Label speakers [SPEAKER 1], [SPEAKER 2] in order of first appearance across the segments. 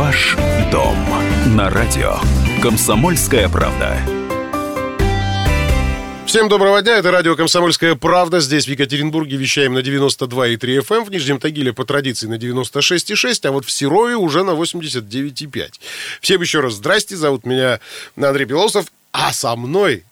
[SPEAKER 1] Ваш дом на радио. Комсомольская правда.
[SPEAKER 2] Всем доброго дня, это радио «Комсомольская правда». Здесь, в Екатеринбурге, вещаем на 92,3 FM, эм, в Нижнем Тагиле по традиции на 96,6, а вот в Серове уже на 89,5. Всем еще раз здрасте, зовут меня Андрей Белосов, а со мной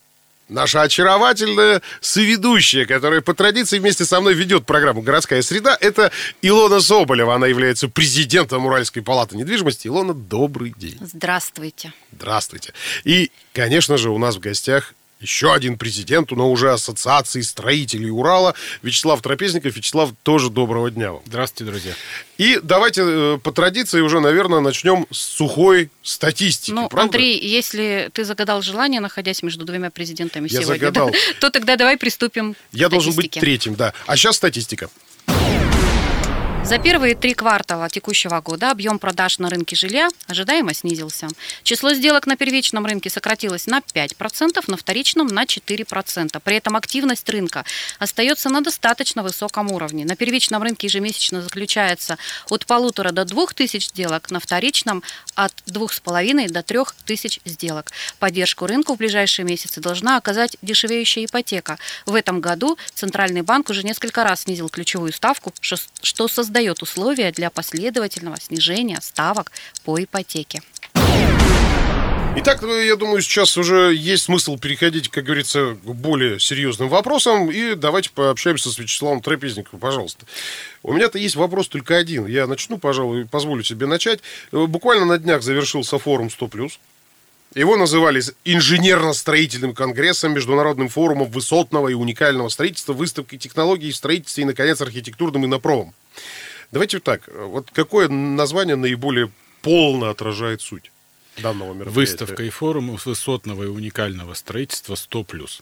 [SPEAKER 2] наша очаровательная соведущая, которая по традиции вместе со мной ведет программу «Городская среда», это Илона Соболева. Она является президентом Уральской палаты недвижимости. Илона, добрый день.
[SPEAKER 3] Здравствуйте.
[SPEAKER 2] Здравствуйте. И, конечно же, у нас в гостях еще один президент, но уже Ассоциации строителей Урала, Вячеслав Трапезников. Вячеслав, тоже доброго дня вам.
[SPEAKER 4] Здравствуйте, друзья.
[SPEAKER 2] И давайте э, по традиции уже, наверное, начнем с сухой статистики.
[SPEAKER 3] Ну,
[SPEAKER 2] правда?
[SPEAKER 3] Андрей, если ты загадал желание, находясь между двумя президентами
[SPEAKER 2] Я
[SPEAKER 3] сегодня,
[SPEAKER 2] загадал.
[SPEAKER 3] да, то тогда давай приступим
[SPEAKER 2] Я
[SPEAKER 3] к
[SPEAKER 2] должен быть третьим, да. А сейчас статистика.
[SPEAKER 3] За первые три квартала текущего года объем продаж на рынке жилья ожидаемо снизился. Число сделок на первичном рынке сократилось на 5%, на вторичном на 4%. При этом активность рынка остается на достаточно высоком уровне. На первичном рынке ежемесячно заключается от полутора до двух тысяч сделок, на вторичном от двух с половиной до трех тысяч сделок. Поддержку рынку в ближайшие месяцы должна оказать дешевеющая ипотека. В этом году Центральный банк уже несколько раз снизил ключевую ставку, что создает условия для последовательного снижения ставок по ипотеке.
[SPEAKER 2] Итак, ну, я думаю, сейчас уже есть смысл переходить, как говорится, к более серьезным вопросам. И давайте пообщаемся с Вячеславом Трапезниковым, пожалуйста. У меня-то есть вопрос только один. Я начну, пожалуй, позволю себе начать. Э, Буквально на днях завершился форум 100+. Его называли инженерно-строительным конгрессом, международным форумом высотного и уникального строительства, выставкой технологий в строительстве и, наконец, архитектурным инопромом. Давайте вот так. Вот какое название наиболее полно отражает суть данного мероприятия?
[SPEAKER 4] Выставка и форум высотного и уникального строительства 100+.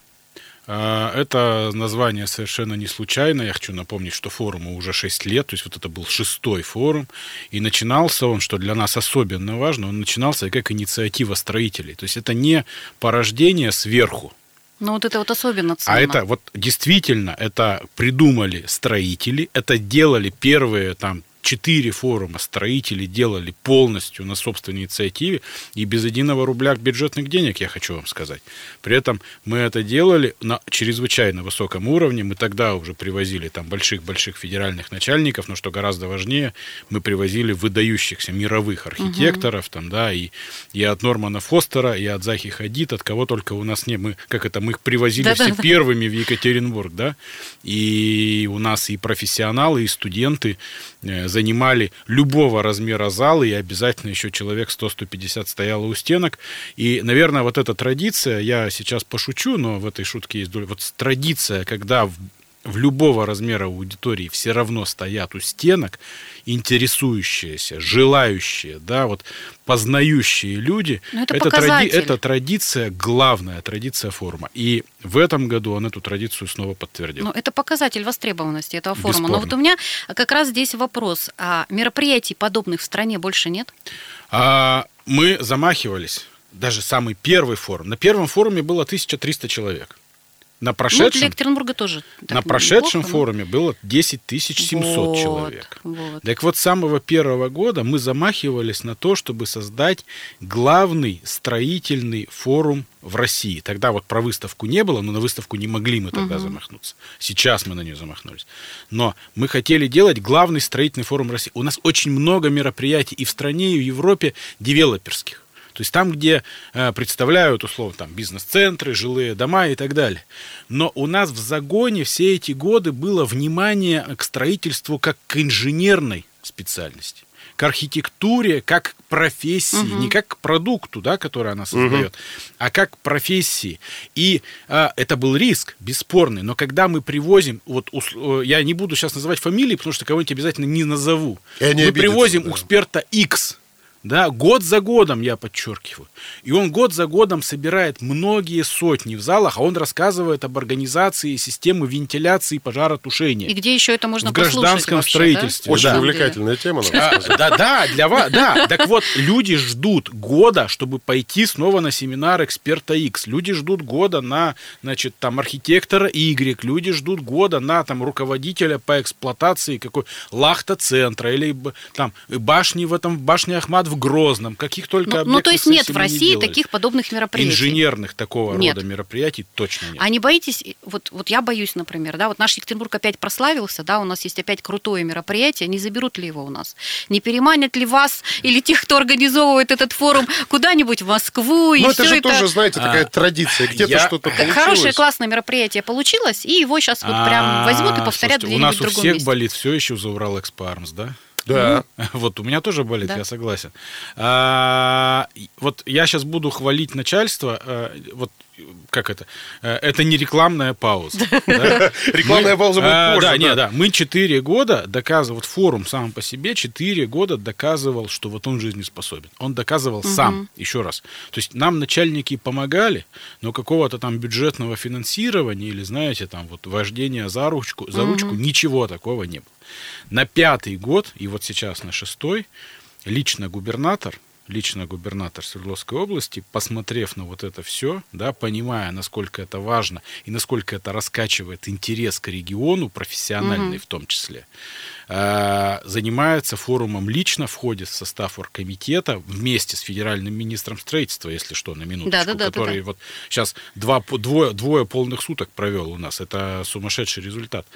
[SPEAKER 4] А, Это название совершенно не случайно. Я хочу напомнить, что форуму уже 6 лет, то есть вот это был шестой форум. И начинался он, что для нас особенно важно, он начинался как инициатива строителей. То есть это не порождение сверху,
[SPEAKER 3] Ну вот это вот особенно ценно.
[SPEAKER 4] А это вот действительно, это придумали строители, это делали первые там четыре форума строители делали полностью на собственной инициативе и без единого рубля бюджетных денег, я хочу вам сказать. При этом мы это делали на чрезвычайно высоком уровне. Мы тогда уже привозили там больших-больших федеральных начальников, но что гораздо важнее, мы привозили выдающихся мировых архитекторов, там, да, и, и от Нормана Фостера, и от Захи Хадид, от кого только у нас не, мы, как это, мы их привозили все
[SPEAKER 3] Да-да-да.
[SPEAKER 4] первыми в Екатеринбург, да, и у нас и профессионалы, и студенты занимали любого размера зала, и обязательно еще человек 100-150 стояло у стенок. И, наверное, вот эта традиция, я сейчас пошучу, но в этой шутке есть доля, вот традиция, когда в любого размера аудитории все равно стоят у стенок, интересующиеся, желающие, да, вот познающие люди,
[SPEAKER 3] Ну, это
[SPEAKER 4] тради-
[SPEAKER 3] показатель.
[SPEAKER 4] это традиция, главная традиция форума. И в этом году он эту традицию снова подтвердил.
[SPEAKER 3] Ну, это показатель востребованности этого форума. Но
[SPEAKER 4] Бесспорно.
[SPEAKER 3] вот у меня как раз здесь вопрос. А мероприятий подобных в стране больше нет?
[SPEAKER 4] А, мы замахивались, даже самый первый форум. На первом форуме было 1300 человек. На
[SPEAKER 3] Ну, для
[SPEAKER 4] прошедшем,
[SPEAKER 3] Екатеринбурга тоже.
[SPEAKER 4] на прошедшем
[SPEAKER 3] неплохо, но-
[SPEAKER 4] форуме было 10 700
[SPEAKER 3] Вот,
[SPEAKER 4] человек.
[SPEAKER 3] вот.
[SPEAKER 4] Так вот, с самого первого года мы замахивались на то, чтобы создать главный строительный форум в России. Тогда вот про выставку не было, но на выставку не могли мы тогда замахнуться. Сейчас мы на нее замахнулись. Но мы хотели делать главный строительный форум России. У нас очень много мероприятий и в стране, и в Европе девелоперских. То есть там, где э, представляют, условно, там бизнес-центры, жилые дома и так далее. Но у нас в загоне все эти годы было внимание к строительству как к инженерной специальности к архитектуре как к профессии, не как к продукту, да, который она создает, а как к профессии. И а, это был риск, бесспорный. Но когда мы привозим, вот э, я не буду сейчас называть фамилии, потому что кого-нибудь обязательно не назову.
[SPEAKER 2] И
[SPEAKER 4] мы привозим
[SPEAKER 2] да.
[SPEAKER 4] эксперта X, да, год за годом, я подчеркиваю. И он год за годом собирает многие сотни в залах, а он рассказывает об организации системы вентиляции и пожаротушения.
[SPEAKER 3] И где еще это можно
[SPEAKER 4] В
[SPEAKER 3] послушать
[SPEAKER 4] гражданском
[SPEAKER 3] вообще,
[SPEAKER 4] строительстве,
[SPEAKER 3] да?
[SPEAKER 2] Очень
[SPEAKER 4] да.
[SPEAKER 2] Увлекательная тема, надо
[SPEAKER 4] А,
[SPEAKER 2] сказать.
[SPEAKER 4] да, да, для вас, да. Так вот, люди ждут года, чтобы пойти снова на семинар эксперта X. Люди ждут года на, значит, там, архитектора Y. Люди ждут года на, там, руководителя по эксплуатации какой лахта-центра или там башни в этом, башни Ахмат в в Грозном, каких только
[SPEAKER 3] Ну, ну, то есть нет в
[SPEAKER 4] не
[SPEAKER 3] России
[SPEAKER 4] делали.
[SPEAKER 3] таких подобных мероприятий.
[SPEAKER 4] инженерных такого
[SPEAKER 3] Нет.
[SPEAKER 4] рода мероприятий точно нет.
[SPEAKER 3] А не боитесь, вот, вот я боюсь, например, да, вот наш Екатеринбург опять прославился, да, у нас есть опять крутое мероприятие, не заберут ли его у нас? Не переманят ли вас или тех, кто организовывает этот форум, куда-нибудь в Москву?
[SPEAKER 2] Ну, это же тоже, знаете, такая
[SPEAKER 4] А,
[SPEAKER 2] традиция. Где-то
[SPEAKER 4] я-
[SPEAKER 2] что-то получилось.
[SPEAKER 3] хорошее, классное мероприятие получилось, и его сейчас вот прям возьмут и
[SPEAKER 4] А,
[SPEAKER 3] повторят
[SPEAKER 4] У
[SPEAKER 3] где-нибудь
[SPEAKER 4] нас
[SPEAKER 3] в
[SPEAKER 4] у
[SPEAKER 3] другом
[SPEAKER 4] всех
[SPEAKER 3] месте.
[SPEAKER 4] болит все еще за Урал Экспармс, да?
[SPEAKER 2] Да.
[SPEAKER 4] Вот у меня тоже болит,
[SPEAKER 3] Да.
[SPEAKER 4] я согласен. А, вот я сейчас буду хвалить начальство. а, вот как это? Э, Это не рекламная пауза.
[SPEAKER 2] Рекламная пауза будет
[SPEAKER 4] а,
[SPEAKER 2] позже,
[SPEAKER 4] Да,
[SPEAKER 2] да.
[SPEAKER 4] не, да. Мы 4 года доказывал, вот форум сам по себе 4 года доказывал, что вот он жизнеспособен. Он доказывал сам, еще раз. То есть нам начальники помогали, но какого-то там бюджетного финансирования или, знаете, там вот вождения за ручку, за ручку, ничего такого не было. На пятый год, и вот сейчас на шестой, лично губернатор, лично губернатор Свердловской области, посмотрев на вот это все, да, понимая, насколько это важно и насколько это раскачивает интерес к региону, профессиональный в том числе, э, занимается форумом лично, входит в состав оргкомитета вместе с федеральным министром строительства, если что, на минуточку,
[SPEAKER 3] Да-да-да-да-да.
[SPEAKER 4] который вот сейчас два, двое, двое полных суток провел у нас. Это сумасшедший результат.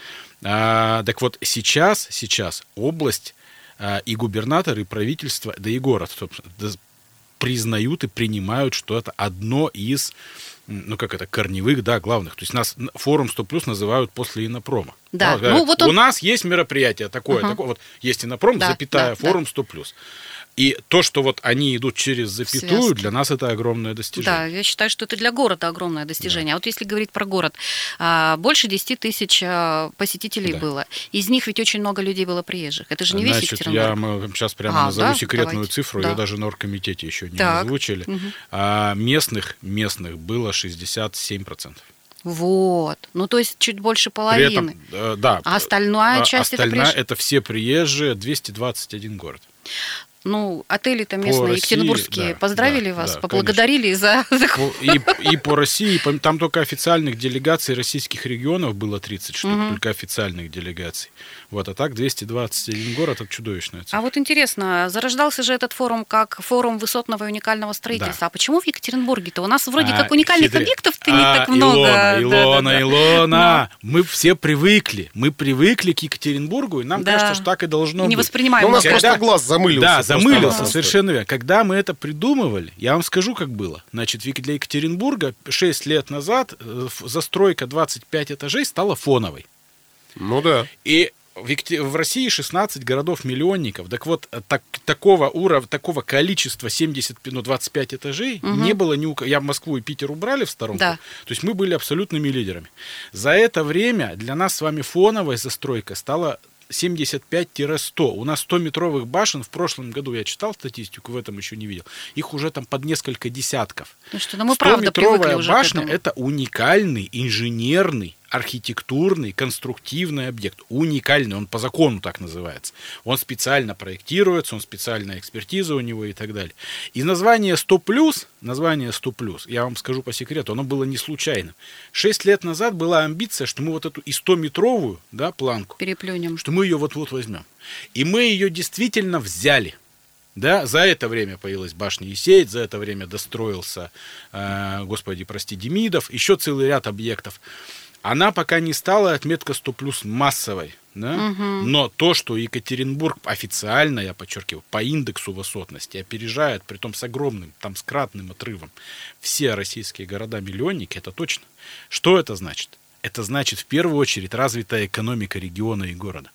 [SPEAKER 4] А, так вот, сейчас, сейчас область и губернатор, и правительство, да и город собственно, да, признают и принимают, что это одно из, ну как это, корневых, да, главных. То есть нас форум 100 плюс называют после инопрома.
[SPEAKER 3] Да,
[SPEAKER 4] говорят,
[SPEAKER 3] ну вот
[SPEAKER 4] У
[SPEAKER 3] он-
[SPEAKER 4] нас есть мероприятие такое,
[SPEAKER 3] Ага.
[SPEAKER 4] такое, вот есть инопром,
[SPEAKER 3] Да,
[SPEAKER 4] запятая,
[SPEAKER 3] да,
[SPEAKER 4] форум 100 плюс. И то, что вот они идут через запятую,
[SPEAKER 3] Связки.
[SPEAKER 4] для нас это огромное достижение.
[SPEAKER 3] Да, я считаю, что это для города огромное достижение. А вот если говорить про город, а, больше 10 тысяч а, посетителей
[SPEAKER 4] Да.
[SPEAKER 3] было. Из них ведь очень много людей было приезжих. Это же не весь
[SPEAKER 4] Значит,
[SPEAKER 3] Екатеринбург.
[SPEAKER 4] я сейчас прямо
[SPEAKER 3] А,
[SPEAKER 4] назову
[SPEAKER 3] да?
[SPEAKER 4] секретную
[SPEAKER 3] Давайте.
[SPEAKER 4] цифру,
[SPEAKER 3] Да.
[SPEAKER 4] ее даже на оргкомитете еще не
[SPEAKER 3] Так.
[SPEAKER 4] озвучили.
[SPEAKER 3] Мгм.
[SPEAKER 4] А местных, местных было 67%.
[SPEAKER 3] Вот. Ну, то есть чуть больше
[SPEAKER 4] При
[SPEAKER 3] половины.
[SPEAKER 4] этом, э, да,
[SPEAKER 3] А остальная
[SPEAKER 4] а
[SPEAKER 3] часть это
[SPEAKER 4] остальная
[SPEAKER 3] приезжие?
[SPEAKER 4] это все приезжие, 221 город.
[SPEAKER 3] Ну, отели-то местные,
[SPEAKER 4] России,
[SPEAKER 3] екатеринбургские,
[SPEAKER 4] да,
[SPEAKER 3] поздравили
[SPEAKER 4] да,
[SPEAKER 3] вас,
[SPEAKER 4] да,
[SPEAKER 3] поблагодарили за... за-
[SPEAKER 4] По- И, и по России, по- там только официальных делегаций российских регионов было 30 штук, только официальных делегаций. Вот, а так 221 город, это чудовищная цифра.
[SPEAKER 3] А вот интересно, зарождался же этот форум как форум высотного и уникального строительства.
[SPEAKER 4] Да.
[SPEAKER 3] А почему в Екатеринбурге-то? У нас вроде
[SPEAKER 4] А,
[SPEAKER 3] как уникальных
[SPEAKER 4] хитрый.
[SPEAKER 3] объектов-то не
[SPEAKER 4] А,
[SPEAKER 3] так много.
[SPEAKER 4] Илона,
[SPEAKER 3] Да,
[SPEAKER 4] Илона,
[SPEAKER 3] да, да.
[SPEAKER 4] Илона. Мы все привыкли. Мы привыкли к Екатеринбургу, и нам
[SPEAKER 3] Да.
[SPEAKER 4] кажется, что так и должно
[SPEAKER 3] Не
[SPEAKER 4] быть.
[SPEAKER 3] воспринимаем
[SPEAKER 2] Ну, у нас
[SPEAKER 4] Когда-
[SPEAKER 2] просто глаз замылился.
[SPEAKER 4] Да, замылился, совершенно верно. Когда мы это придумывали, я вам скажу, как было. Значит, для Екатеринбурга 6 лет назад э, застройка 25 этажей стала фоновой.
[SPEAKER 2] Ну да.
[SPEAKER 4] И в, России 16 городов-миллионников. Так вот, так, такого уровня, такого количества 70, ну, 25 этажей не было ни у кого. Я Москву и Питер убрали в сторонку.
[SPEAKER 3] Да.
[SPEAKER 4] То есть мы были абсолютными лидерами. За это время для нас с вами фоновая застройка стала 75-100. У нас 100-метровых башен в прошлом году, я читал статистику, в этом еще не видел. Их уже там под несколько десятков.
[SPEAKER 3] Ну что, ну мы правда привыкли
[SPEAKER 4] 100-метровая
[SPEAKER 3] уже к
[SPEAKER 4] башня это уникальный инженерный архитектурный, конструктивный объект. Уникальный, он по закону так называется. Он специально проектируется, он специальная экспертиза у него и так далее. И название 100+, название 100+, я вам скажу по секрету, оно было не случайным. Шесть лет назад была амбиция, что мы вот эту и 100-метровую да, планку,
[SPEAKER 3] Переплюнем.
[SPEAKER 4] что мы ее вот-вот возьмем. И мы ее действительно взяли. Да, за это время появилась башня Есеять, за это время достроился, э, господи, прости, Демидов, еще целый ряд объектов. Она пока не стала отметка 100 плюс массовой, да? но то, что Екатеринбург официально, я подчеркиваю, по индексу высотности опережает, при том с огромным, там с кратным отрывом, все российские города-миллионники, это точно. Что это значит? Это значит, в первую очередь, развитая экономика региона и города.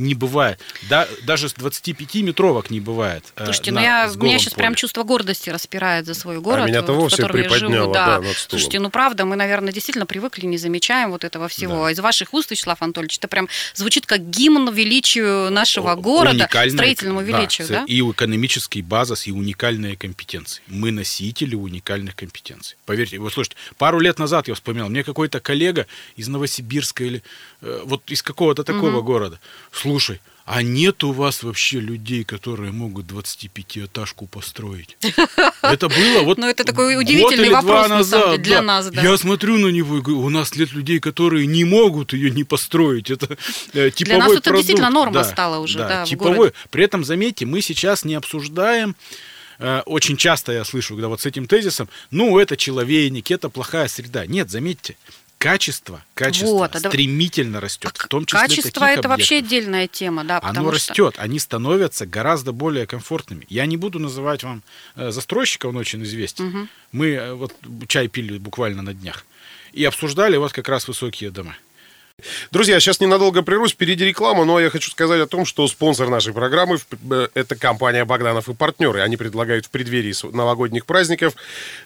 [SPEAKER 4] Не бывает. Да, даже с 25-метровок не бывает. э,
[SPEAKER 3] Слушайте,
[SPEAKER 4] на-
[SPEAKER 3] ну я, меня сейчас
[SPEAKER 4] полем.
[SPEAKER 3] прям чувство гордости распирает за свой город,
[SPEAKER 2] меня-то
[SPEAKER 3] в
[SPEAKER 2] вовсе
[SPEAKER 3] котором я живу.
[SPEAKER 2] приподняло,
[SPEAKER 3] Да.
[SPEAKER 2] да.
[SPEAKER 3] Слушайте, ну правда, мы, наверное, действительно привыкли, не замечаем вот этого всего.
[SPEAKER 4] Да.
[SPEAKER 3] Из ваших уст, Вячеслав Анатольевич, это прям звучит как гимн величию нашего города,
[SPEAKER 4] уникальная-
[SPEAKER 3] строительному величию,
[SPEAKER 4] с-
[SPEAKER 3] да?
[SPEAKER 4] И экономический базис, и уникальные компетенции. Мы носители уникальных компетенций. Поверьте, вот слушайте, пару лет назад я вспоминал, мне какой-то коллега из Новосибирска или э, вот из какого-то такого города, слушай, а нет у вас вообще людей, которые могут 25-этажку построить? Это было вот
[SPEAKER 3] Ну, это такой удивительный вопрос, на самом
[SPEAKER 4] назад,
[SPEAKER 3] деле, для
[SPEAKER 4] да.
[SPEAKER 3] нас, да.
[SPEAKER 4] Я смотрю на него и говорю, у нас нет людей, которые не могут ее не построить. Это э, типовой
[SPEAKER 3] нас это
[SPEAKER 4] продукт.
[SPEAKER 3] действительно норма
[SPEAKER 4] Да,
[SPEAKER 3] стала уже, да, в
[SPEAKER 4] типовой.
[SPEAKER 3] городе.
[SPEAKER 4] При этом, заметьте, мы сейчас не обсуждаем э, очень часто я слышу, когда вот с этим тезисом, ну, это человейник, это плохая среда. Нет, заметьте, качество, качество
[SPEAKER 3] Вот, а
[SPEAKER 4] стремительно растет.
[SPEAKER 3] А
[SPEAKER 4] в том числе
[SPEAKER 3] Качество это вообще
[SPEAKER 4] объектов.
[SPEAKER 3] отдельная тема, да,
[SPEAKER 4] Оно
[SPEAKER 3] что
[SPEAKER 4] растет, они становятся гораздо более комфортными. Я не буду называть вам э, застройщика, он очень известен. Мы э, вот чай пили буквально на днях и обсуждали вот как раз высокие дома.
[SPEAKER 2] Друзья, сейчас ненадолго прервусь, впереди реклама, но я хочу сказать о том, что спонсор нашей программы э, это компания Богданов и партнеры. Они предлагают в преддверии новогодних праздников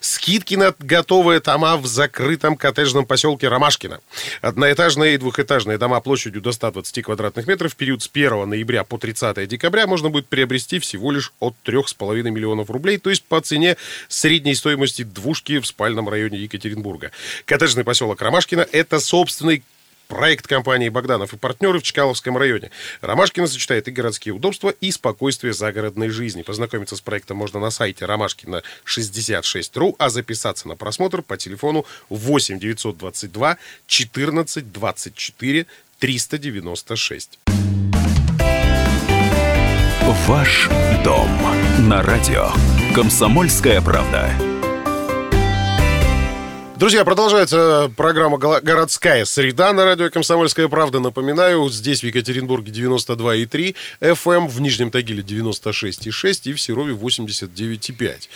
[SPEAKER 2] скидки на готовые дома в закрытом коттеджном поселке Ромашкино. Одноэтажные и двухэтажные дома площадью до 120 квадратных метров в период с 1 ноября по 30 декабря можно будет приобрести всего лишь от 3,5 миллионов рублей, то есть по цене средней стоимости двушки в спальном районе Екатеринбурга. Коттеджный поселок Ромашкино – это собственный Проект компании «Богданов и партнеры» в Чкаловском районе. Ромашкина сочетает и городские удобства, и спокойствие загородной жизни. Познакомиться с проектом можно на сайте ромашкина 66.ru, а записаться на просмотр по телефону 8 922 14 24 396.
[SPEAKER 1] Ваш дом на радио. Комсомольская правда.
[SPEAKER 2] Друзья, продолжается программа «Гола- «Городская среда» на радио «Комсомольская правда». Напоминаю, здесь в Екатеринбурге 92,3 FM, в Нижнем Тагиле 96,6 и в Серове 89,5.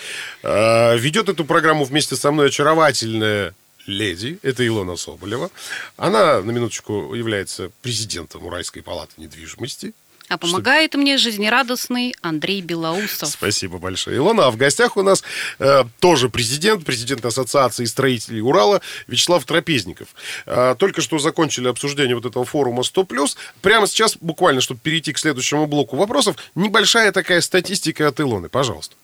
[SPEAKER 2] А, Ведет эту программу вместе со мной очаровательная леди, это Илона Соболева. Она, на минуточку, является президентом Уральской палаты недвижимости.
[SPEAKER 3] А помогает мне жизнерадостный Андрей Белоусов.
[SPEAKER 2] Спасибо большое, Илона. А в гостях у нас э, тоже президент, президент Ассоциации строителей Урала Вячеслав Трапезников. Э, только что закончили обсуждение вот этого форума 100+. Прямо сейчас, буквально, чтобы перейти к следующему блоку вопросов, небольшая такая статистика от Илоны, пожалуйста.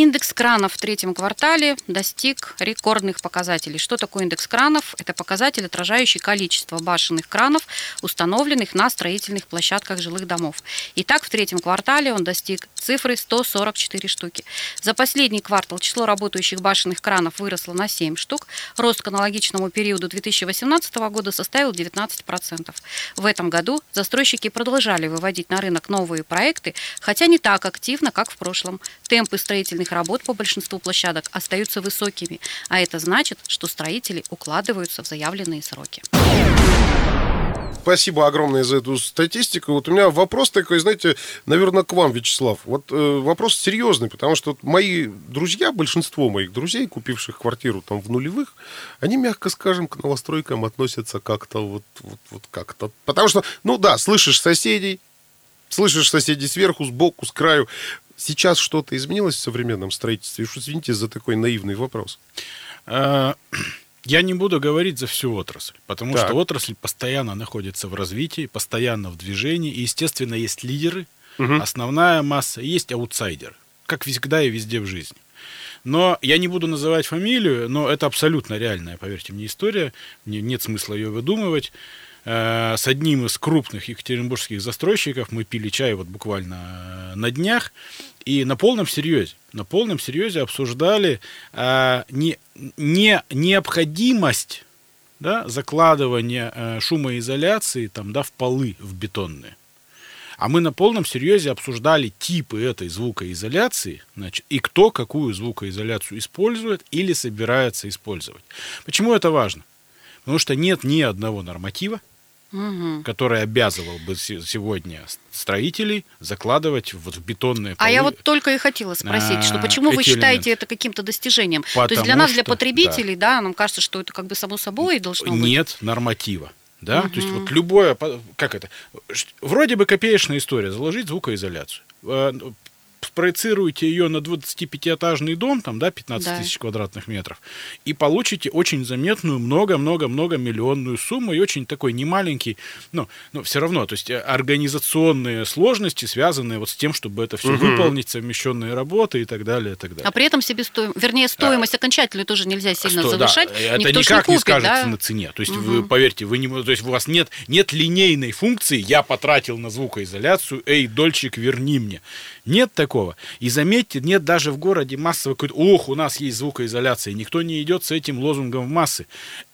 [SPEAKER 3] Индекс кранов в третьем квартале достиг рекордных показателей. Что такое индекс кранов? Это показатель, отражающий количество башенных кранов, установленных на строительных площадках жилых домов. Итак, в третьем квартале он достиг цифры 144 штуки. За последний квартал число работающих башенных кранов выросло на 7 штук. Рост к аналогичному периоду 2018 года составил 19%. В этом году застройщики продолжали выводить на рынок новые проекты, хотя не так активно, как в прошлом. Темпы строительных работ по большинству площадок остаются высокими, а это значит, что строители укладываются в заявленные сроки.
[SPEAKER 2] Спасибо огромное за эту статистику. Вот у меня вопрос такой, знаете, наверное, к вам, Вячеслав. Вот э, вопрос серьезный, потому что вот мои друзья, большинство моих друзей, купивших квартиру там в нулевых, они, мягко скажем, к новостройкам относятся как-то вот, вот, вот как-то. Потому что, ну да, слышишь соседей, слышишь соседей сверху, сбоку, с краю. Сейчас что-то изменилось в современном строительстве? Уж извините за такой наивный вопрос.
[SPEAKER 4] Э, Я не буду говорить за всю отрасль, потому
[SPEAKER 2] Так.
[SPEAKER 4] что отрасль постоянно находится в развитии, постоянно в движении, и, естественно, есть лидеры, основная масса, есть аутсайдеры, как всегда и везде в жизни. Но я не буду называть фамилию, но это абсолютно реальная, поверьте мне, история. Мне нет смысла ее выдумывать. Э, С одним из крупных екатеринбургских застройщиков мы пили чай вот буквально э, на днях. И на полном серьезе, на полном серьезе обсуждали э, не, не необходимость да, закладывания э, шумоизоляции там, да, в полы, в бетонные. А мы на полном серьезе обсуждали типы этой звукоизоляции, значит, и кто какую звукоизоляцию использует или собирается использовать. Почему это важно? Потому что нет ни одного норматива,
[SPEAKER 3] Мгм.
[SPEAKER 4] который обязывал бы се- сегодня строителей закладывать вот в бетонные полы.
[SPEAKER 3] А я вот только и хотела спросить, что
[SPEAKER 4] А,
[SPEAKER 3] почему вы считаете
[SPEAKER 4] элементы.
[SPEAKER 3] это каким-то достижением? То есть
[SPEAKER 4] Потому
[SPEAKER 3] для нас, для
[SPEAKER 4] что-
[SPEAKER 3] потребителей, да. нам кажется, что это как бы само собой должно быть.
[SPEAKER 4] Нет норматива. Да? То есть вот любое, как это, вроде бы копеечная история, заложить звукоизоляцию. Спроецируете ее на 25-этажный дом, там, да, 15
[SPEAKER 3] Да.
[SPEAKER 4] тысяч квадратных метров, и получите очень заметную, много-много-много миллионную сумму и очень такой немаленький, ну, но все равно, то есть э, организационные сложности, связанные вот с тем, чтобы это все выполнить, совмещенные работы и так далее, и так далее.
[SPEAKER 3] А при этом себестоимость, вернее, стоимость окончательную тоже нельзя сильно
[SPEAKER 4] да,
[SPEAKER 3] завышать.
[SPEAKER 4] это
[SPEAKER 3] Никто ж
[SPEAKER 4] никак не,
[SPEAKER 3] купит,
[SPEAKER 4] скажется
[SPEAKER 3] да?
[SPEAKER 4] на цене. То есть вы поверьте, вы не, то есть у вас нет нет линейной функции. Я потратил на звукоизоляцию, эй, дольчик, верни мне. Нет такого. И заметьте, нет даже в городе массовой какой-то, ох, у нас есть звукоизоляция. Никто не идет с этим лозунгом в массы.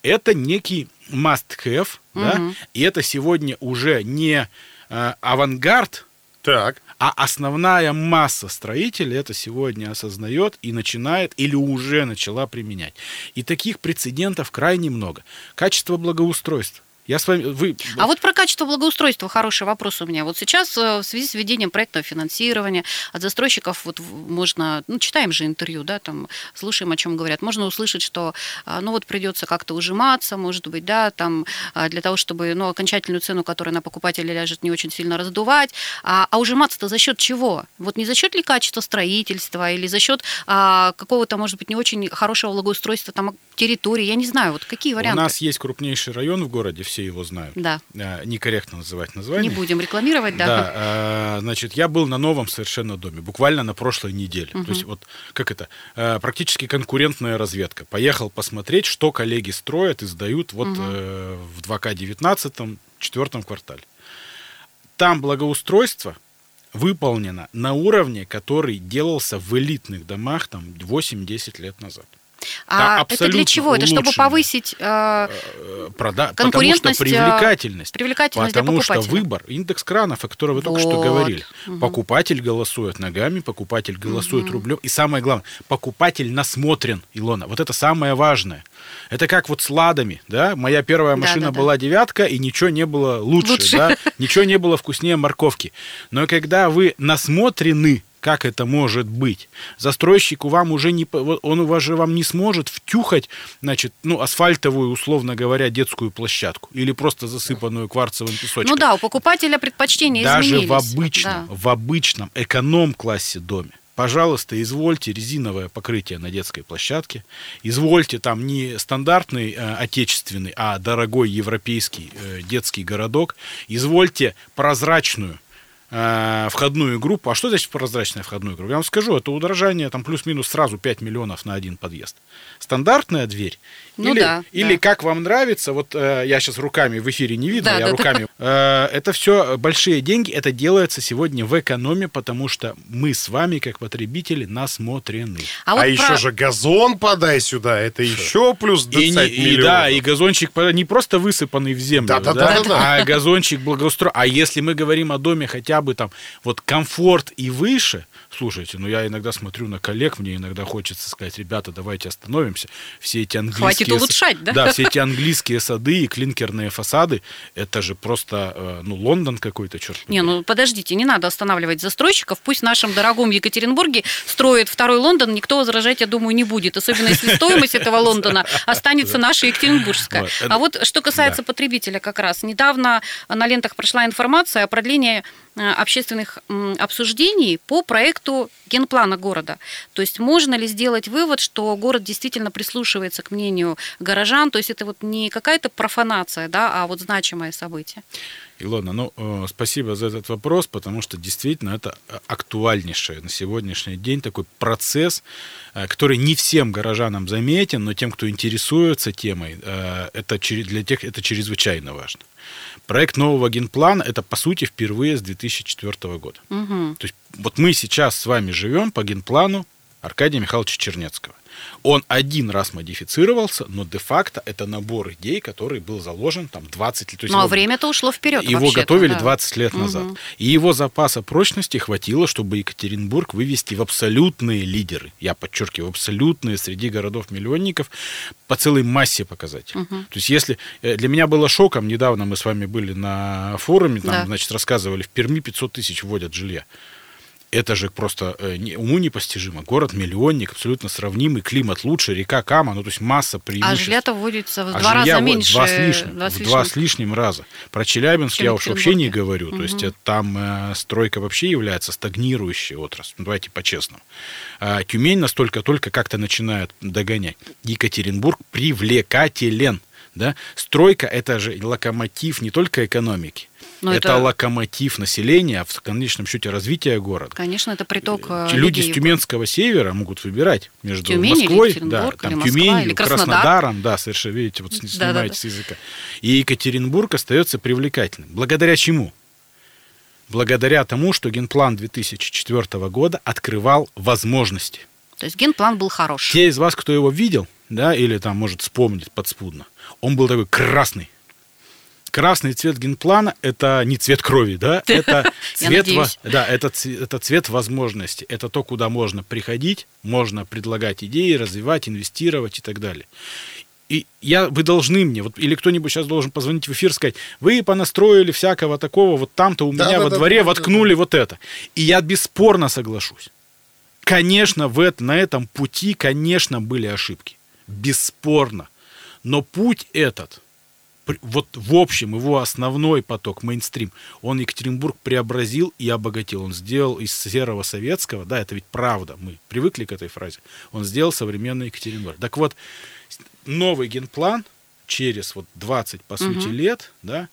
[SPEAKER 4] Это некий must-have, да, и это сегодня уже не э, авангард,
[SPEAKER 2] Так.
[SPEAKER 4] а основная масса строителей это сегодня осознает и начинает или уже начала применять. И таких прецедентов крайне много. Качество благоустройства. Я с вами, вы,
[SPEAKER 3] А вот про качество благоустройства хороший вопрос у меня. Вот сейчас э, в связи с введением проектного финансирования от застройщиков вот можно, ну, читаем же интервью, да, там, слушаем, о чем говорят, можно услышать, что, а, ну, вот придется как-то ужиматься, может быть, да, там, а, для того, чтобы, ну, окончательную цену, которая на покупателя ляжет, не очень сильно раздувать. А, а ужиматься-то за счет чего? Вот не за счет ли качества строительства или за счет а, какого-то, может быть, не очень хорошего благоустройства там территории, я не знаю, вот какие
[SPEAKER 4] у
[SPEAKER 3] варианты?
[SPEAKER 4] нас есть крупнейший район в городе, все его знают.
[SPEAKER 3] Да.
[SPEAKER 4] Э, Некорректно называть название.
[SPEAKER 3] Не будем рекламировать, да.
[SPEAKER 4] Да, э, значит, я был на новом совершенно доме, буквально на прошлой неделе. То есть вот как это, э, практически конкурентная разведка. Поехал посмотреть, что коллеги строят и сдают вот э, в 2К19, четвертом квартале. Там благоустройство выполнено на уровне, который делался в элитных домах там 8-10 лет назад.
[SPEAKER 3] А
[SPEAKER 4] Да,
[SPEAKER 3] это для чего? Это чтобы повысить э,
[SPEAKER 4] Э, прода- потому что
[SPEAKER 3] Конкурентность, а,
[SPEAKER 4] привлекательность.
[SPEAKER 3] привлекательность
[SPEAKER 4] потому что выбор, индекс кранов, о котором вы только что говорили. Покупатель голосует ногами, покупатель голосует рублем. И самое главное, покупатель насмотрен, Илона. Вот это самое важное. Это как вот с ладами, да? Моя первая
[SPEAKER 3] Да,
[SPEAKER 4] машина
[SPEAKER 3] да, да.
[SPEAKER 4] была девятка, и ничего не было лучше,
[SPEAKER 3] Лучше.
[SPEAKER 4] да? Ничего не было вкуснее морковки. Но когда вы насмотрены, как это может быть. Застройщику вам уже не... Он у вас же вам не сможет втюхать, значит, ну, асфальтовую, условно говоря, детскую площадку. Или просто засыпанную кварцевым песочком.
[SPEAKER 3] Ну да, у покупателя предпочтения
[SPEAKER 4] Даже
[SPEAKER 3] изменились.
[SPEAKER 4] в обычном,
[SPEAKER 3] Да.
[SPEAKER 4] в обычном эконом-классе доме. Пожалуйста, извольте резиновое покрытие на детской площадке. Извольте там не стандартный э, отечественный, а дорогой европейский э, детский городок. Извольте прозрачную э, входную группу. А что значит прозрачная входную группу? Я вам скажу, это удорожание там плюс-минус сразу 5 миллионов на один подъезд. Стандартная дверь.
[SPEAKER 3] Ну
[SPEAKER 4] или,
[SPEAKER 3] да,
[SPEAKER 4] или
[SPEAKER 3] да.
[SPEAKER 4] как вам нравится, вот э, я сейчас руками в эфире не видно,
[SPEAKER 3] Да,
[SPEAKER 4] я
[SPEAKER 3] да, да.
[SPEAKER 4] руками. Э, это все большие деньги, это делается сегодня в экономе, потому что мы с вами, как потребители, насмотрены.
[SPEAKER 3] А,
[SPEAKER 2] А,
[SPEAKER 3] вот
[SPEAKER 2] еще
[SPEAKER 3] про-
[SPEAKER 2] же газон подай сюда, это еще плюс 20
[SPEAKER 4] И, не- и
[SPEAKER 2] миллионов.
[SPEAKER 4] да, и газончик не просто высыпанный в землю,
[SPEAKER 2] Да, да, да, да, да.
[SPEAKER 4] а газончик благоустроен. А если мы говорим о доме хотя бы там вот комфорт и выше, слушайте, ну я иногда смотрю на коллег, мне иногда хочется сказать, ребята, давайте остановимся. Все эти английские...
[SPEAKER 3] Хватит улучшать, да?
[SPEAKER 4] Да, все эти английские сады и клинкерные фасады, это же просто, э, ну, Лондон какой-то, черт
[SPEAKER 3] Не, ну подождите, не надо останавливать застройщиков. Пусть в нашем дорогом Екатеринбурге строят второй Лондон, никто возражать, я думаю, не будет. Особенно если стоимость этого Лондона останется наша Екатеринбургская.
[SPEAKER 4] Вот,
[SPEAKER 3] А вот что касается потребителя как раз. Недавно на лентах прошла информация о продлении э, общественных м, обсуждений по проекту генплана города. То есть можно ли сделать вывод, что город действительно прислушивается к мнению горожан, то есть это вот не какая-то профанация, да, а вот значимое событие.
[SPEAKER 4] Илона, ну, э, спасибо за этот вопрос, потому что действительно это э, актуальнейший на сегодняшний день такой процесс, э, который не всем горожанам заметен, но тем, кто интересуется темой, э, это для тех это чрезвычайно важно. Проект нового генплана это по сути впервые с 2004 года.
[SPEAKER 3] Мгм.
[SPEAKER 4] То есть вот мы сейчас с вами живем по генплану Аркадия Михайловича Чернецкого. Он один раз модифицировался, но де-факто это набор идей, который был заложен там 20 лет.
[SPEAKER 3] Ну а время-то ушло вперед.
[SPEAKER 4] его готовили
[SPEAKER 3] да.
[SPEAKER 4] 20 лет назад. И его запаса прочности хватило, чтобы Екатеринбург вывести в абсолютные лидеры. Я подчеркиваю, в абсолютные среди городов-миллионников по целой массе показателей. То есть если... э, Для меня было шоком, недавно мы с вами были на форуме, там,
[SPEAKER 3] Да.
[SPEAKER 4] значит, рассказывали, в Перми 500 тысяч вводят жилья. Это же просто э, уму непостижимо. Город-миллионник, абсолютно сравнимый, климат лучше, река Кама, ну то есть масса
[SPEAKER 3] А
[SPEAKER 4] преимуществ.
[SPEAKER 3] жилья-то вводится в
[SPEAKER 4] А
[SPEAKER 3] два раза меньше.
[SPEAKER 4] Два с лишним,
[SPEAKER 3] два с
[SPEAKER 4] в два
[SPEAKER 3] лишним.
[SPEAKER 4] с лишним раза. Про Челябинск
[SPEAKER 3] Чем
[SPEAKER 4] я уж вообще не говорю. То есть э, там э, стройка вообще является стагнирующей отраслью. Ну, давайте по-честному. А Тюмень настолько только как-то начинает догонять. Екатеринбург привлекателен. Да? Стройка – это же локомотив не только экономики.
[SPEAKER 3] Но
[SPEAKER 4] это,
[SPEAKER 3] это-
[SPEAKER 4] локомотив населения, а в конечном счете развития города.
[SPEAKER 3] Конечно, это приток э,
[SPEAKER 4] Люди
[SPEAKER 3] людей.
[SPEAKER 4] с Тюменского севера могут выбирать между
[SPEAKER 3] Тюмень или
[SPEAKER 4] Москвой, да,
[SPEAKER 3] или
[SPEAKER 4] там,
[SPEAKER 3] Москва,
[SPEAKER 4] Тюменью,
[SPEAKER 3] или Краснодар.
[SPEAKER 4] Краснодаром, да, совершенно, видите, вот с-
[SPEAKER 3] Да-да-да.
[SPEAKER 4] снимаете с языка. И Екатеринбург остается привлекательным. Благодаря чему? Благодаря тому, что генплан 2004 года открывал возможности.
[SPEAKER 3] То есть генплан был хорош.
[SPEAKER 4] Те из вас, кто его видел, да, или там может вспомнить подспудно, он был такой красный. Красный цвет генплана – это не цвет крови, да, это цвет, да, это, ц- это цвет возможности, это то, куда можно приходить, можно предлагать идеи, развивать, инвестировать и так далее. И я, вы должны мне, вот, или кто-нибудь сейчас должен позвонить в эфир и сказать, вы понастроили всякого такого, вот там-то у
[SPEAKER 2] Да,
[SPEAKER 4] меня
[SPEAKER 2] да,
[SPEAKER 4] во
[SPEAKER 2] да,
[SPEAKER 4] дворе
[SPEAKER 2] да, да,
[SPEAKER 4] воткнули вот это. И я бесспорно соглашусь. Конечно, в это, на этом пути, конечно, были ошибки. Бесспорно. Но путь этот, вот в общем, его основной поток, мейнстрим, он Екатеринбург преобразил и обогатил. Он сделал из серого советского, да, это ведь правда, мы привыкли к этой фразе, он сделал современный Екатеринбург. Так вот, новый генплан через вот 20, по сути, лет, да,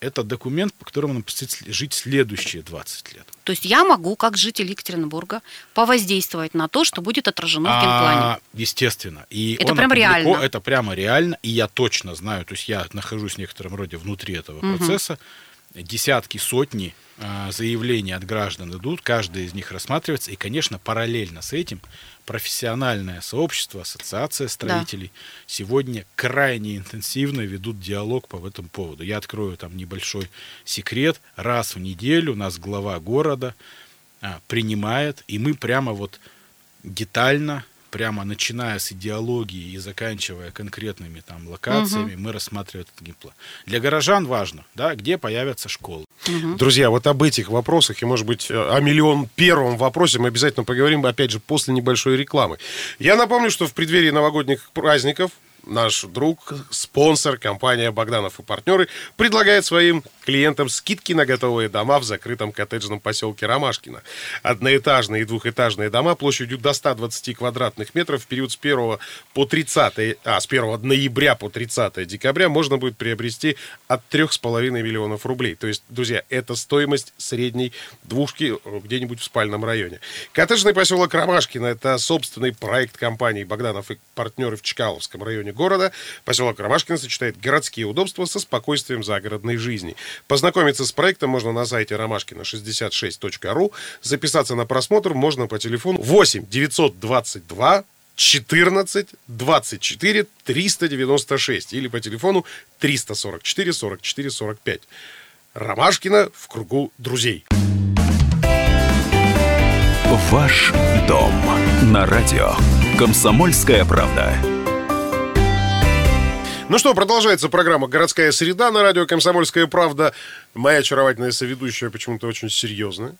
[SPEAKER 4] это документ, по которому нам предстоит жить следующие 20 лет.
[SPEAKER 3] То есть я могу, как житель Екатеринбурга, повоздействовать на то, что будет отражено в генплане.
[SPEAKER 4] А, естественно. И
[SPEAKER 3] Это прям реально.
[SPEAKER 4] Это прямо реально. И я точно знаю, то есть я нахожусь в некотором роде внутри этого процесса. Десятки, сотни а, заявлений от граждан идут, каждая из них рассматривается. И, конечно, параллельно с этим профессиональное сообщество, ассоциация строителей сегодня крайне интенсивно ведут диалог по этому поводу. Я открою там небольшой секрет. Раз в неделю у нас глава города а, принимает, и мы прямо вот детально, прямо начиная с идеологии и заканчивая конкретными там локациями, мы рассматриваем этот геймплан. Для горожан важно, да, где появятся школы.
[SPEAKER 2] Друзья, вот об этих вопросах и, может быть, о миллион первом вопросе мы обязательно поговорим, опять же, после небольшой рекламы. Я напомню, что в преддверии новогодних праздников наш друг, спонсор, компания Богданов и партнеры предлагает своим клиентам скидки на готовые дома в закрытом коттеджном поселке Ромашкино. Одноэтажные и двухэтажные дома площадью до 120 квадратных метров в период с 1 по 30, а, с 1 ноября по 30 декабря можно будет приобрести от 3,5 миллионов рублей. То есть, друзья, это стоимость средней двушки э, где-нибудь в спальном районе. Коттеджный поселок Ромашкино – это собственный проект компании Богданов и партнеры в Чкаловском районе города. Поселок Ромашкино сочетает городские удобства со спокойствием загородной жизни. Познакомиться с проектом можно на сайте ромашкино66.ру. Записаться на просмотр можно по телефону 8 922 14 24 396 или по телефону 344 44 45. Ромашкина в кругу друзей.
[SPEAKER 1] Ваш дом на радио. Комсомольская правда.
[SPEAKER 2] Ну что, продолжается программа «Городская среда» на радио «Комсомольская правда». Моя очаровательная соведущая почему-то очень серьезная.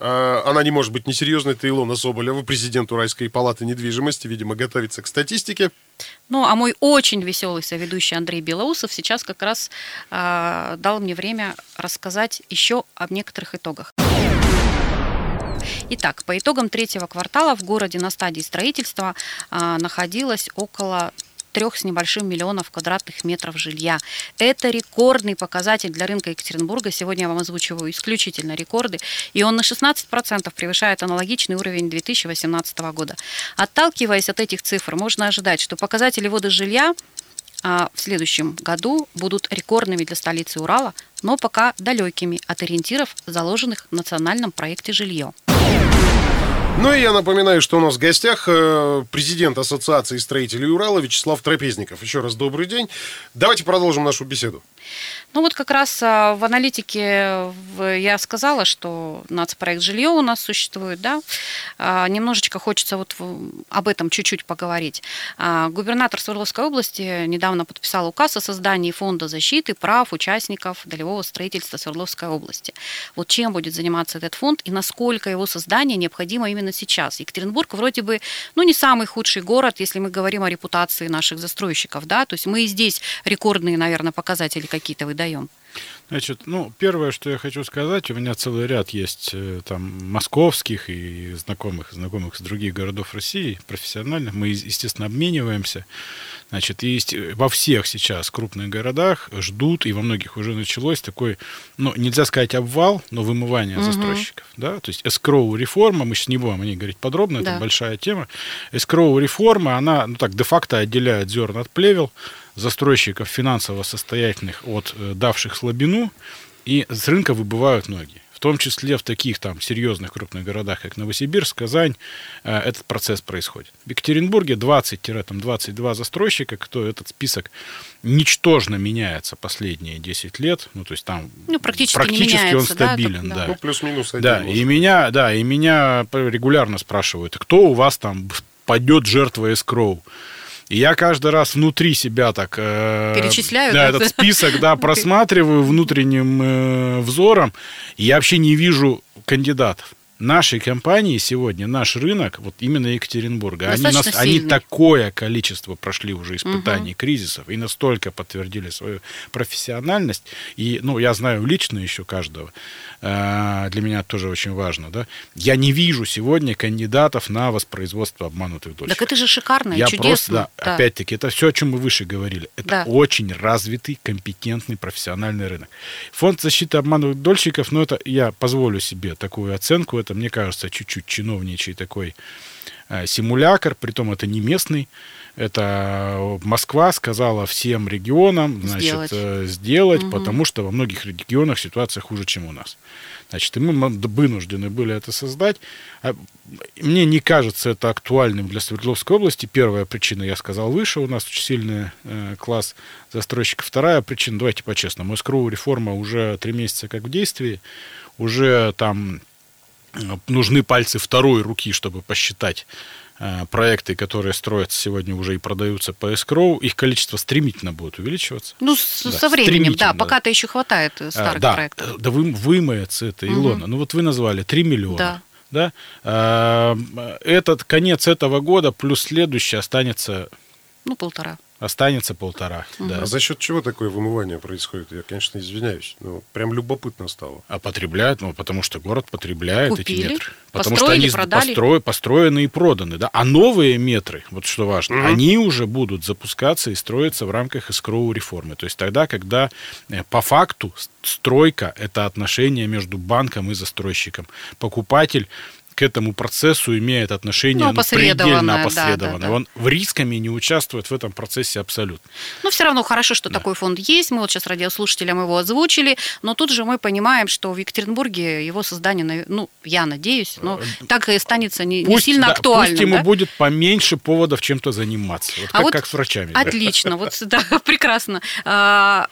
[SPEAKER 2] А, Она не может быть несерьезной. Это Илона Соболева, президент Уральской палаты недвижимости. Видимо, готовится к статистике.
[SPEAKER 3] Ну, а мой очень веселый соведущий Андрей Белоусов сейчас как раз а, дал мне время рассказать еще об некоторых итогах. Итак, по итогам третьего квартала в городе на стадии строительства а, находилось около трех с небольшим миллионов квадратных метров жилья. Это рекордный показатель для рынка Екатеринбурга. Сегодня я вам озвучиваю исключительно рекорды. И он на 16% превышает аналогичный уровень 2018 года. Отталкиваясь от этих цифр, можно ожидать, что показатели ввода жилья а, в следующем году будут рекордными для столицы Урала, но пока далекими от ориентиров, заложенных в национальном проекте «Жилье».
[SPEAKER 2] Ну и я напоминаю, что у нас в гостях э, президент Ассоциации строителей Урала Вячеслав Трапезников. Еще раз добрый день. Давайте продолжим нашу беседу.
[SPEAKER 3] Ну вот как раз а, в аналитике я сказала, что нацпроект жилье у нас существует, да. А, Немножечко хочется вот об этом чуть-чуть поговорить. А, Губернатор Свердловской области недавно подписал указ о создании фонда защиты прав участников долевого строительства Свердловской области. Вот чем будет заниматься этот фонд и насколько его создание необходимо именно сейчас? Екатеринбург вроде бы, ну, не самый худший город, если мы говорим о репутации наших застройщиков, да, то есть мы и здесь рекордные, наверное, показатели какие-то выдаем.
[SPEAKER 4] Значит, ну, первое, что я хочу сказать, у меня целый ряд есть э, там московских и знакомых, знакомых из других городов России, профессиональных. Мы, естественно, обмениваемся. Значит, есть э, во всех сейчас крупных городах ждут, и во многих уже началось такой, ну, нельзя сказать обвал, но вымывание
[SPEAKER 3] Мгм.
[SPEAKER 4] застройщиков. Да? То есть эскроу реформа, мы сейчас не будем о ней говорить подробно, это
[SPEAKER 3] Да.
[SPEAKER 4] большая тема. Эскроу реформа, она, ну так, де-факто отделяет зерна от плевел, застройщиков финансово состоятельных от э, давших слабину, и с рынка выбывают ноги. В том числе в таких там серьезных крупных городах, как Новосибирск, Казань, э, этот процесс происходит. В Екатеринбурге 20-22 застройщика, кто этот список ничтожно меняется последние 10 лет, ну то есть там
[SPEAKER 3] Ну, практически,
[SPEAKER 4] практически он
[SPEAKER 3] меняется, да,
[SPEAKER 4] стабилен,
[SPEAKER 3] так,
[SPEAKER 4] да.
[SPEAKER 2] Ну, плюс-минус один.
[SPEAKER 4] Да,
[SPEAKER 2] может.
[SPEAKER 4] и меня, да, и меня регулярно спрашивают, кто у вас там падет жертва эскроу? И я каждый раз внутри себя так... э,
[SPEAKER 3] Перечисляю,
[SPEAKER 4] да,
[SPEAKER 3] да?
[SPEAKER 4] этот список, да, просматриваю внутренним э, взором, и я вообще не вижу кандидатов. Нашей компании сегодня, наш рынок, вот именно Екатеринбурга, они, нас, они такое количество прошли уже испытаний, кризисов, и настолько подтвердили свою профессиональность. И, ну, я знаю лично еще каждого. Э, Для меня тоже очень важно, да. Я не вижу сегодня кандидатов на воспроизводство обманутых дольщиков.
[SPEAKER 3] Так это же шикарно
[SPEAKER 4] Я
[SPEAKER 3] чудесно.
[SPEAKER 4] просто, да,
[SPEAKER 3] Да.
[SPEAKER 4] опять-таки, это все, о чем мы выше говорили. Это
[SPEAKER 3] Да.
[SPEAKER 4] очень развитый, компетентный, профессиональный рынок. Фонд защиты обманутых дольщиков, ну, это я позволю себе такую оценку, это, мне кажется, чуть-чуть чиновничий такой э, симулякр, притом это не местный, это Москва сказала всем регионам значит,
[SPEAKER 3] Сделать.
[SPEAKER 4] э, сделать
[SPEAKER 3] Мгм.
[SPEAKER 4] потому что во многих регионах ситуация хуже, чем у нас. Значит, и мы вынуждены были это создать. А Мне не кажется это актуальным для Свердловской области. Первая причина, я сказал, выше. У нас очень сильный э, класс застройщиков. Вторая причина, давайте по-честному. СКРУ реформа уже три месяца как в действии. Уже там э, нужны пальцы второй руки, чтобы посчитать э, проекты, которые строятся сегодня уже и продаются по эскроу, их количество стремительно будет увеличиваться.
[SPEAKER 3] Ну, с-
[SPEAKER 4] Да,
[SPEAKER 3] со временем, да, пока-то еще хватает э,
[SPEAKER 4] А,
[SPEAKER 3] старых
[SPEAKER 4] да,
[SPEAKER 3] проектов.
[SPEAKER 4] э, Да вы, вымоется это,
[SPEAKER 3] Мгм.
[SPEAKER 4] Илона. Ну вот вы назвали 3 миллиона.
[SPEAKER 3] Да.
[SPEAKER 4] Да? А, Этот конец этого года плюс следующий останется,
[SPEAKER 3] Ну, полтора.
[SPEAKER 4] Останется полтора. Да.
[SPEAKER 2] А за счет чего такое вымывание происходит? Я, конечно, извиняюсь. Но прям любопытно стало.
[SPEAKER 4] А потребляют, ну, потому что город потребляет
[SPEAKER 3] Купили,
[SPEAKER 4] эти метры. Потому
[SPEAKER 3] построили,
[SPEAKER 4] что они
[SPEAKER 3] продали.
[SPEAKER 4] постро- построены и проданы. Да? А новые метры, вот что важно,
[SPEAKER 2] Мгм.
[SPEAKER 4] они уже будут запускаться и строиться в рамках эскроу реформы. То есть тогда, когда э, по факту стройка – это отношение между банком и застройщиком. Покупатель к этому процессу имеет отношение
[SPEAKER 3] Ну,
[SPEAKER 4] ну,
[SPEAKER 3] опосредованное,
[SPEAKER 4] предельно
[SPEAKER 3] да, да, да.
[SPEAKER 4] Он в рисками не участвует в этом процессе абсолютно.
[SPEAKER 3] Но все равно хорошо, что
[SPEAKER 4] Да.
[SPEAKER 3] такой фонд есть. Мы вот сейчас радиослушателям его озвучили. Но тут же мы понимаем, что в Екатеринбурге его создание, ну, я надеюсь, но так и останется не, не
[SPEAKER 4] Пусть,
[SPEAKER 3] сильно
[SPEAKER 4] да,
[SPEAKER 3] актуальным.
[SPEAKER 4] пусть ему
[SPEAKER 3] да?
[SPEAKER 4] будет поменьше поводов чем-то заниматься. Вот
[SPEAKER 3] А
[SPEAKER 4] как,
[SPEAKER 3] вот
[SPEAKER 4] как с врачами. да.
[SPEAKER 3] Отлично, вот да, прекрасно. А,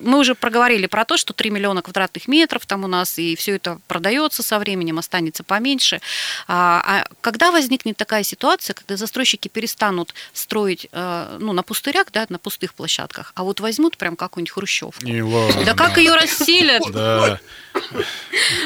[SPEAKER 3] Мы уже проговорили про то, что 3 миллиона квадратных метров там у нас, и все это продается со временем, останется поменьше. А а когда возникнет такая ситуация, когда застройщики перестанут строить э, ну, на пустырях, да, на пустых площадках, а вот возьмут прям какую-нибудь хрущевку?
[SPEAKER 4] Илона.
[SPEAKER 3] Да как ее расселят?
[SPEAKER 4] Да.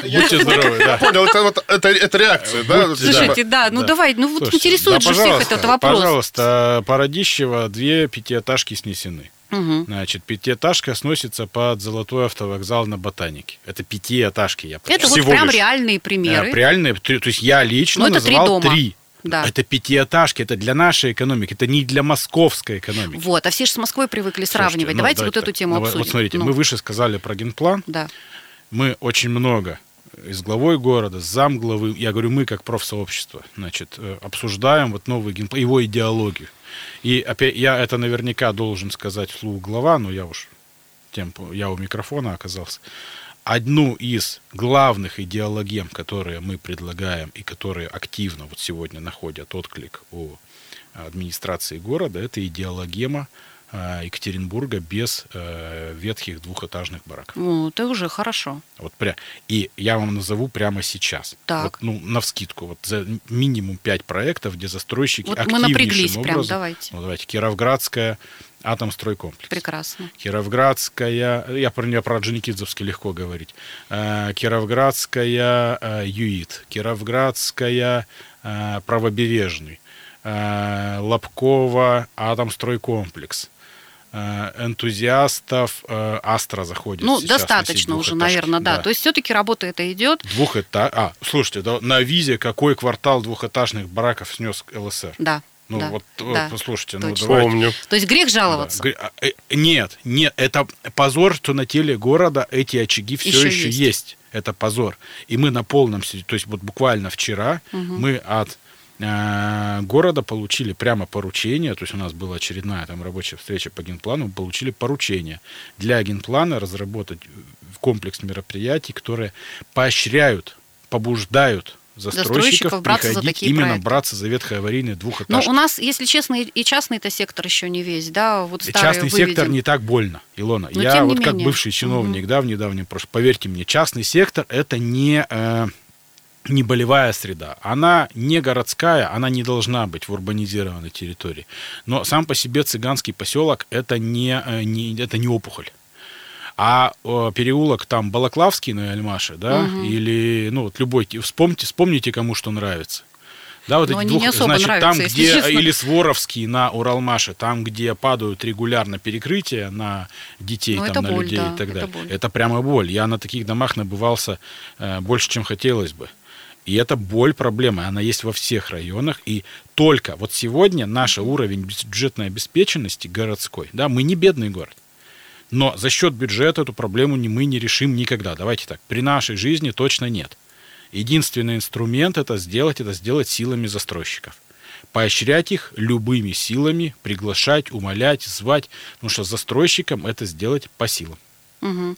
[SPEAKER 4] Будьте здоровы, да.
[SPEAKER 2] Понял, это, вот, это, это реакция, да?
[SPEAKER 3] Слушайте, да, ну
[SPEAKER 4] Да.
[SPEAKER 3] давай, ну вот интересует же всех этот вопрос.
[SPEAKER 4] Пожалуйста, Породищево две пятиэтажки снесены.
[SPEAKER 3] Мгм.
[SPEAKER 4] Значит, пятиэтажка сносится под Золотой автовокзал на Ботанике. Это пятиэтажки, я
[SPEAKER 3] Это вот
[SPEAKER 2] Всего
[SPEAKER 3] прям
[SPEAKER 2] лишь.
[SPEAKER 3] реальные примеры.
[SPEAKER 4] Э, Реальные, то есть я лично
[SPEAKER 3] Ну, это три дома.
[SPEAKER 4] три.
[SPEAKER 3] Да.
[SPEAKER 4] Это пятиэтажки, это для нашей экономики, это не для московской экономики.
[SPEAKER 3] Вот, а все же с Москвой привыкли
[SPEAKER 4] Слушайте,
[SPEAKER 3] сравнивать.
[SPEAKER 4] ну,
[SPEAKER 3] давайте вот эту тему
[SPEAKER 4] вот-
[SPEAKER 3] обсудим.
[SPEAKER 4] Вот смотрите,
[SPEAKER 3] Ну,
[SPEAKER 4] мы выше сказали про генплан.
[SPEAKER 3] Да.
[SPEAKER 4] Мы очень много и с главой города, с замглавы, я говорю, мы как профсообщество, значит, э, обсуждаем вот новый генплан, его идеологию. И опять, я это наверняка должен сказать вслух глава, но я уж тем, я у микрофона оказался. Одну из главных идеологем, которые мы предлагаем и которые активно вот сегодня находят отклик у администрации города, это идеологема Екатеринбурга без э, ветхих двухэтажных бараков.
[SPEAKER 3] Ну, это уже хорошо.
[SPEAKER 4] Вот пря... И я вам назову прямо сейчас.
[SPEAKER 3] Так.
[SPEAKER 4] Вот, ну, навскидку. Вот за минимум пять проектов, где застройщики
[SPEAKER 3] Вот мы
[SPEAKER 4] активнейшим
[SPEAKER 3] напряглись прям,
[SPEAKER 4] образом...
[SPEAKER 3] давайте.
[SPEAKER 4] Ну, давайте. Кировградская атомстройкомплекс.
[SPEAKER 3] Прекрасно.
[SPEAKER 4] Кировградская, я про нее про Орджоникидзевский легко говорить. Э, Кировградская э, ЮИТ, Кировградская э, правобережный, э, Лобкова атомстройкомплекс. Э, Энтузиастов э, Астра заходит.
[SPEAKER 3] Ну,
[SPEAKER 4] сейчас на
[SPEAKER 3] достаточно уже, наверное, да. То есть все-таки работа это идет.
[SPEAKER 4] Двухэтаж... А, слушайте, да, на визе какой квартал двухэтажных бараков снес ЛСР?
[SPEAKER 3] Да.
[SPEAKER 4] Ну
[SPEAKER 3] да,
[SPEAKER 4] вот,
[SPEAKER 3] да,
[SPEAKER 4] послушайте, ну
[SPEAKER 3] точно.
[SPEAKER 4] давайте.
[SPEAKER 2] Помню.
[SPEAKER 3] То есть грех
[SPEAKER 4] Да.
[SPEAKER 3] жаловаться.
[SPEAKER 4] Гри- а, э, Нет, нет, это позор, что на теле города эти очаги все
[SPEAKER 3] Еще
[SPEAKER 4] еще,
[SPEAKER 3] есть.
[SPEAKER 4] есть. Это позор. И мы на полном, се- то есть вот буквально вчера мы от города получили прямо поручение, то есть у нас была очередная там рабочая встреча по генплану, получили поручение для генплана разработать э, комплекс мероприятий, которые поощряют, побуждают застройщиков,
[SPEAKER 3] Застройщиков браться за
[SPEAKER 4] приходить
[SPEAKER 3] такие
[SPEAKER 4] именно
[SPEAKER 3] проекты.
[SPEAKER 4] браться за ветхоаварийные
[SPEAKER 3] Ну,
[SPEAKER 4] двухэтажки.
[SPEAKER 3] у нас, если честно, и- и частный-то сектор еще не весь, да, вот старый
[SPEAKER 4] Частный сектор
[SPEAKER 3] выведен.
[SPEAKER 4] не так больно, Илона.
[SPEAKER 3] Но
[SPEAKER 4] Я вот как
[SPEAKER 3] менее.
[SPEAKER 4] бывший чиновник, да, в недавнем прошлом, поверьте мне, частный сектор это не э, не болевая среда. Она не городская, она не должна быть в урбанизированной территории. Но сам по себе цыганский поселок это не, э, не это не опухоль. А э, переулок там Балаклавский на Альмаше, да, или ну вот любой, вспомните, вспомните, кому что нравится. Да, вот
[SPEAKER 3] Но
[SPEAKER 4] эти двух- значит,
[SPEAKER 3] нравятся,
[SPEAKER 4] там, где
[SPEAKER 3] честно.
[SPEAKER 4] или Своровский на Уралмаше, там, где падают регулярно перекрытия на детей,
[SPEAKER 3] Ну,
[SPEAKER 4] там,
[SPEAKER 3] это
[SPEAKER 4] на
[SPEAKER 3] боль,
[SPEAKER 4] людей
[SPEAKER 3] да,
[SPEAKER 4] и так
[SPEAKER 3] это
[SPEAKER 4] далее.
[SPEAKER 3] боль.
[SPEAKER 4] прямо боль. Я на таких домах набывался э, больше, чем хотелось бы. И это боль проблемы, она есть во всех районах. И только вот сегодня наш уровень бюджетной обеспеченности городской, да, мы не бедный город. Но за счет бюджета эту проблему мы не решим никогда. Давайте так, при нашей жизни точно нет. Единственный инструмент это сделать, это сделать силами застройщиков. Поощрять их любыми силами, приглашать, умолять, звать, потому что застройщикам это сделать по силам.
[SPEAKER 3] Мгм.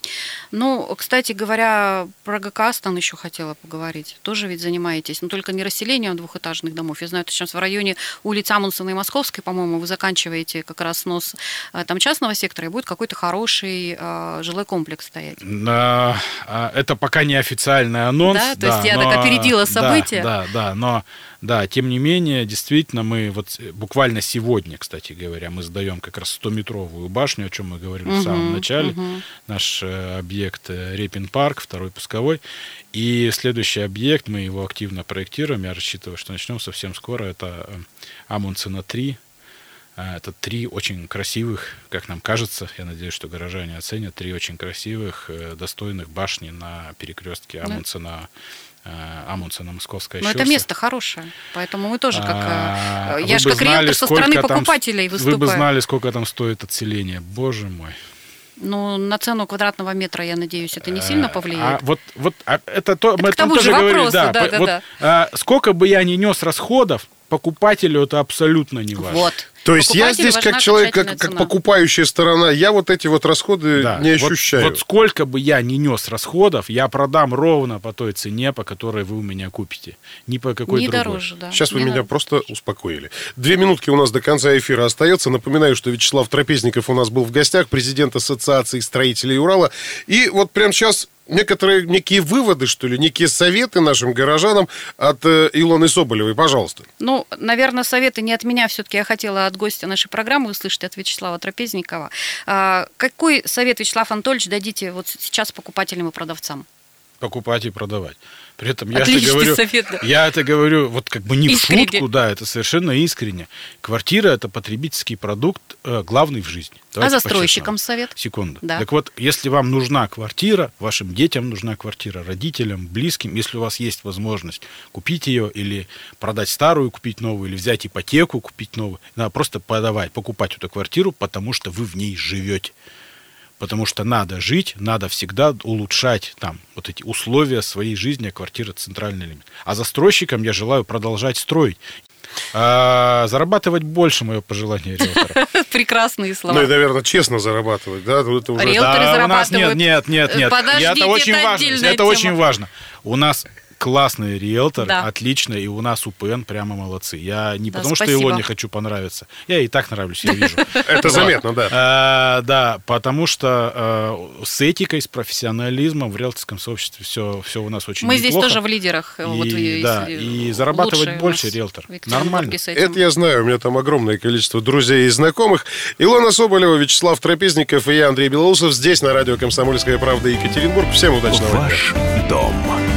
[SPEAKER 3] Ну, кстати говоря, про ГКАСТан еще хотела поговорить. Тоже ведь занимаетесь, но только не расселением двухэтажных домов. Я знаю, что сейчас в районе улиц Амундсена и Московской, по-моему, вы заканчиваете как раз снос э, там частного сектора, и будет какой-то хороший э, жилой комплекс стоять.
[SPEAKER 4] На- а, Это пока не официальный анонс.
[SPEAKER 3] Да? То есть я так опередила
[SPEAKER 4] да,
[SPEAKER 3] события?
[SPEAKER 4] Да, да, но да, тем не менее, действительно, мы вот э, буквально сегодня, кстати говоря, мы сдаем как раз 100-метровую башню, о чем мы говорили в самом начале.
[SPEAKER 3] мгм.
[SPEAKER 4] Наш э, объект э, Репин парк, второй пусковой. И следующий объект, мы его активно проектируем. Я рассчитываю, что начнем совсем скоро. Это э, Амундсена 3. А, Это три очень красивых, как нам кажется, я надеюсь, что горожане оценят, три очень красивых, достойных башни на перекрестке. Амундсена, Амундсена Московская
[SPEAKER 3] Но это
[SPEAKER 4] Щерса.
[SPEAKER 3] место хорошее, поэтому мы тоже как...
[SPEAKER 4] А,
[SPEAKER 3] э, Я же как
[SPEAKER 4] знали,
[SPEAKER 3] риэлтор со стороны
[SPEAKER 4] там-
[SPEAKER 3] покупателей
[SPEAKER 4] Вы бы
[SPEAKER 3] выступаю.
[SPEAKER 4] знали, сколько там стоит отселение. Боже мой.
[SPEAKER 3] Ну, на цену квадратного метра, я надеюсь, это не сильно
[SPEAKER 4] А,
[SPEAKER 3] повлияет.
[SPEAKER 4] А вот, вот а это то,
[SPEAKER 3] Это
[SPEAKER 4] мы
[SPEAKER 3] к тому же
[SPEAKER 4] тоже говорили,
[SPEAKER 3] вопросу,
[SPEAKER 4] да,
[SPEAKER 3] да,
[SPEAKER 4] по-
[SPEAKER 3] да,
[SPEAKER 4] вот,
[SPEAKER 3] да.
[SPEAKER 4] а, сколько бы я ни нес расходов, покупателю это абсолютно не важно.
[SPEAKER 3] Вот.
[SPEAKER 2] То есть я здесь как человек, как, как покупающая сторона, я вот эти вот расходы
[SPEAKER 4] Да,
[SPEAKER 2] не
[SPEAKER 4] вот-
[SPEAKER 2] ощущаю.
[SPEAKER 4] Вот, сколько бы я ни нес расходов, я продам ровно по той цене, по которой вы у меня купите. Ни по какой
[SPEAKER 3] Не
[SPEAKER 4] другой.
[SPEAKER 3] дороже, да.
[SPEAKER 2] Сейчас вы
[SPEAKER 3] Не
[SPEAKER 2] меня просто успокоили. Две минутки у нас до конца эфира остается. Напоминаю, что Вячеслав Трапезников у нас был в гостях, президент Ассоциации строителей Урала. И вот прямо сейчас некоторые некие выводы, что ли, некие советы нашим горожанам от э, Илоны Соболевой. Пожалуйста.
[SPEAKER 3] Ну, наверное, советы не от меня все-таки. Я хотела от гостя нашей программы услышать, от Вячеслава Трапезникова. А, какой совет, Вячеслав Анатольевич, дадите вот сейчас покупателям и продавцам?
[SPEAKER 4] покупать и продавать. При этом я это говорю,
[SPEAKER 3] совет, да.
[SPEAKER 4] я это говорю вот как бы не
[SPEAKER 3] Искренне.
[SPEAKER 4] в шутку, да, это совершенно искренне. Квартира это потребительский продукт э, главный в жизни.
[SPEAKER 3] а
[SPEAKER 4] Давайте
[SPEAKER 3] застройщикам
[SPEAKER 4] по-честному.
[SPEAKER 3] совет?
[SPEAKER 4] Секунду.
[SPEAKER 3] Да.
[SPEAKER 4] Так вот, если вам нужна квартира, вашим детям нужна квартира, родителям, близким, если у вас есть возможность купить ее или продать старую, купить новую, или взять ипотеку, купить новую, надо просто подавать, покупать эту квартиру, потому что вы в ней живете. Потому что надо жить, надо всегда улучшать там вот эти условия своей жизни, а квартира центральный элемент. А застройщикам я желаю продолжать строить. А, зарабатывать больше, мое пожелание риэлтора.
[SPEAKER 3] Прекрасные слова.
[SPEAKER 2] Ну и, наверное, честно зарабатывать, да? Это уже...
[SPEAKER 3] Риэлторы
[SPEAKER 4] Да, у нас
[SPEAKER 3] зарабатывают.
[SPEAKER 4] нет, нет, нет, нет.
[SPEAKER 3] Подождите,
[SPEAKER 4] это очень
[SPEAKER 3] это
[SPEAKER 4] важно. Это
[SPEAKER 3] тема.
[SPEAKER 4] очень важно. У нас классный риэлтор,
[SPEAKER 3] Да.
[SPEAKER 4] отлично, и у нас УПН прямо молодцы. Я не
[SPEAKER 3] Да,
[SPEAKER 4] потому, что
[SPEAKER 3] спасибо.
[SPEAKER 4] его не хочу понравиться. Я и так нравлюсь, я вижу.
[SPEAKER 2] Это заметно, да.
[SPEAKER 4] А, Да, потому что э, с этикой, с профессионализмом в риэлторском сообществе все, все у нас очень
[SPEAKER 3] Мы здесь тоже в лидерах. э,
[SPEAKER 4] да, и зарабатывать больше риэлтор. Нормально.
[SPEAKER 2] Это я знаю, у меня там огромное количество друзей и знакомых. Илона Соболева, Вячеслав Трапезников и я, Андрей Белоусов, здесь на радио «Комсомольская правда» Екатеринбург. Всем удачного дня.
[SPEAKER 1] Ваш дом